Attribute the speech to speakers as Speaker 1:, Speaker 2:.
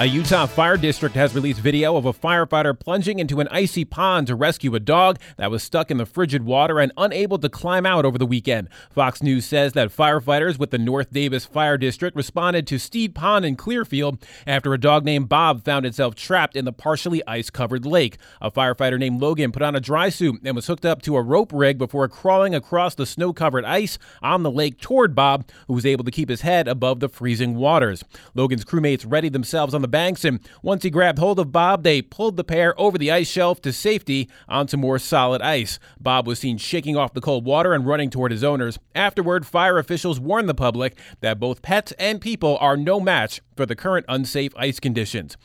Speaker 1: A Utah fire district has released video of a firefighter plunging into an icy pond to rescue a dog that was stuck in the frigid water and unable to climb out over the weekend. Fox News says that firefighters with the North Davis Fire District responded to Steed Pond in Clearfield after a dog named Bob found itself trapped in the partially ice covered lake. A firefighter named Logan put on a dry suit and was hooked up to a rope rig before crawling across the snow covered ice on the lake toward Bob, who was able to keep his head above the freezing waters. Logan's crewmates readied themselves on the banks, and once he grabbed hold of Bob, they pulled the pair over the ice shelf to safety onto more solid ice. Bob was seen shaking off the cold water and running toward his owners. Afterward, fire officials warned the public that both pets and people are no match for the current unsafe ice conditions.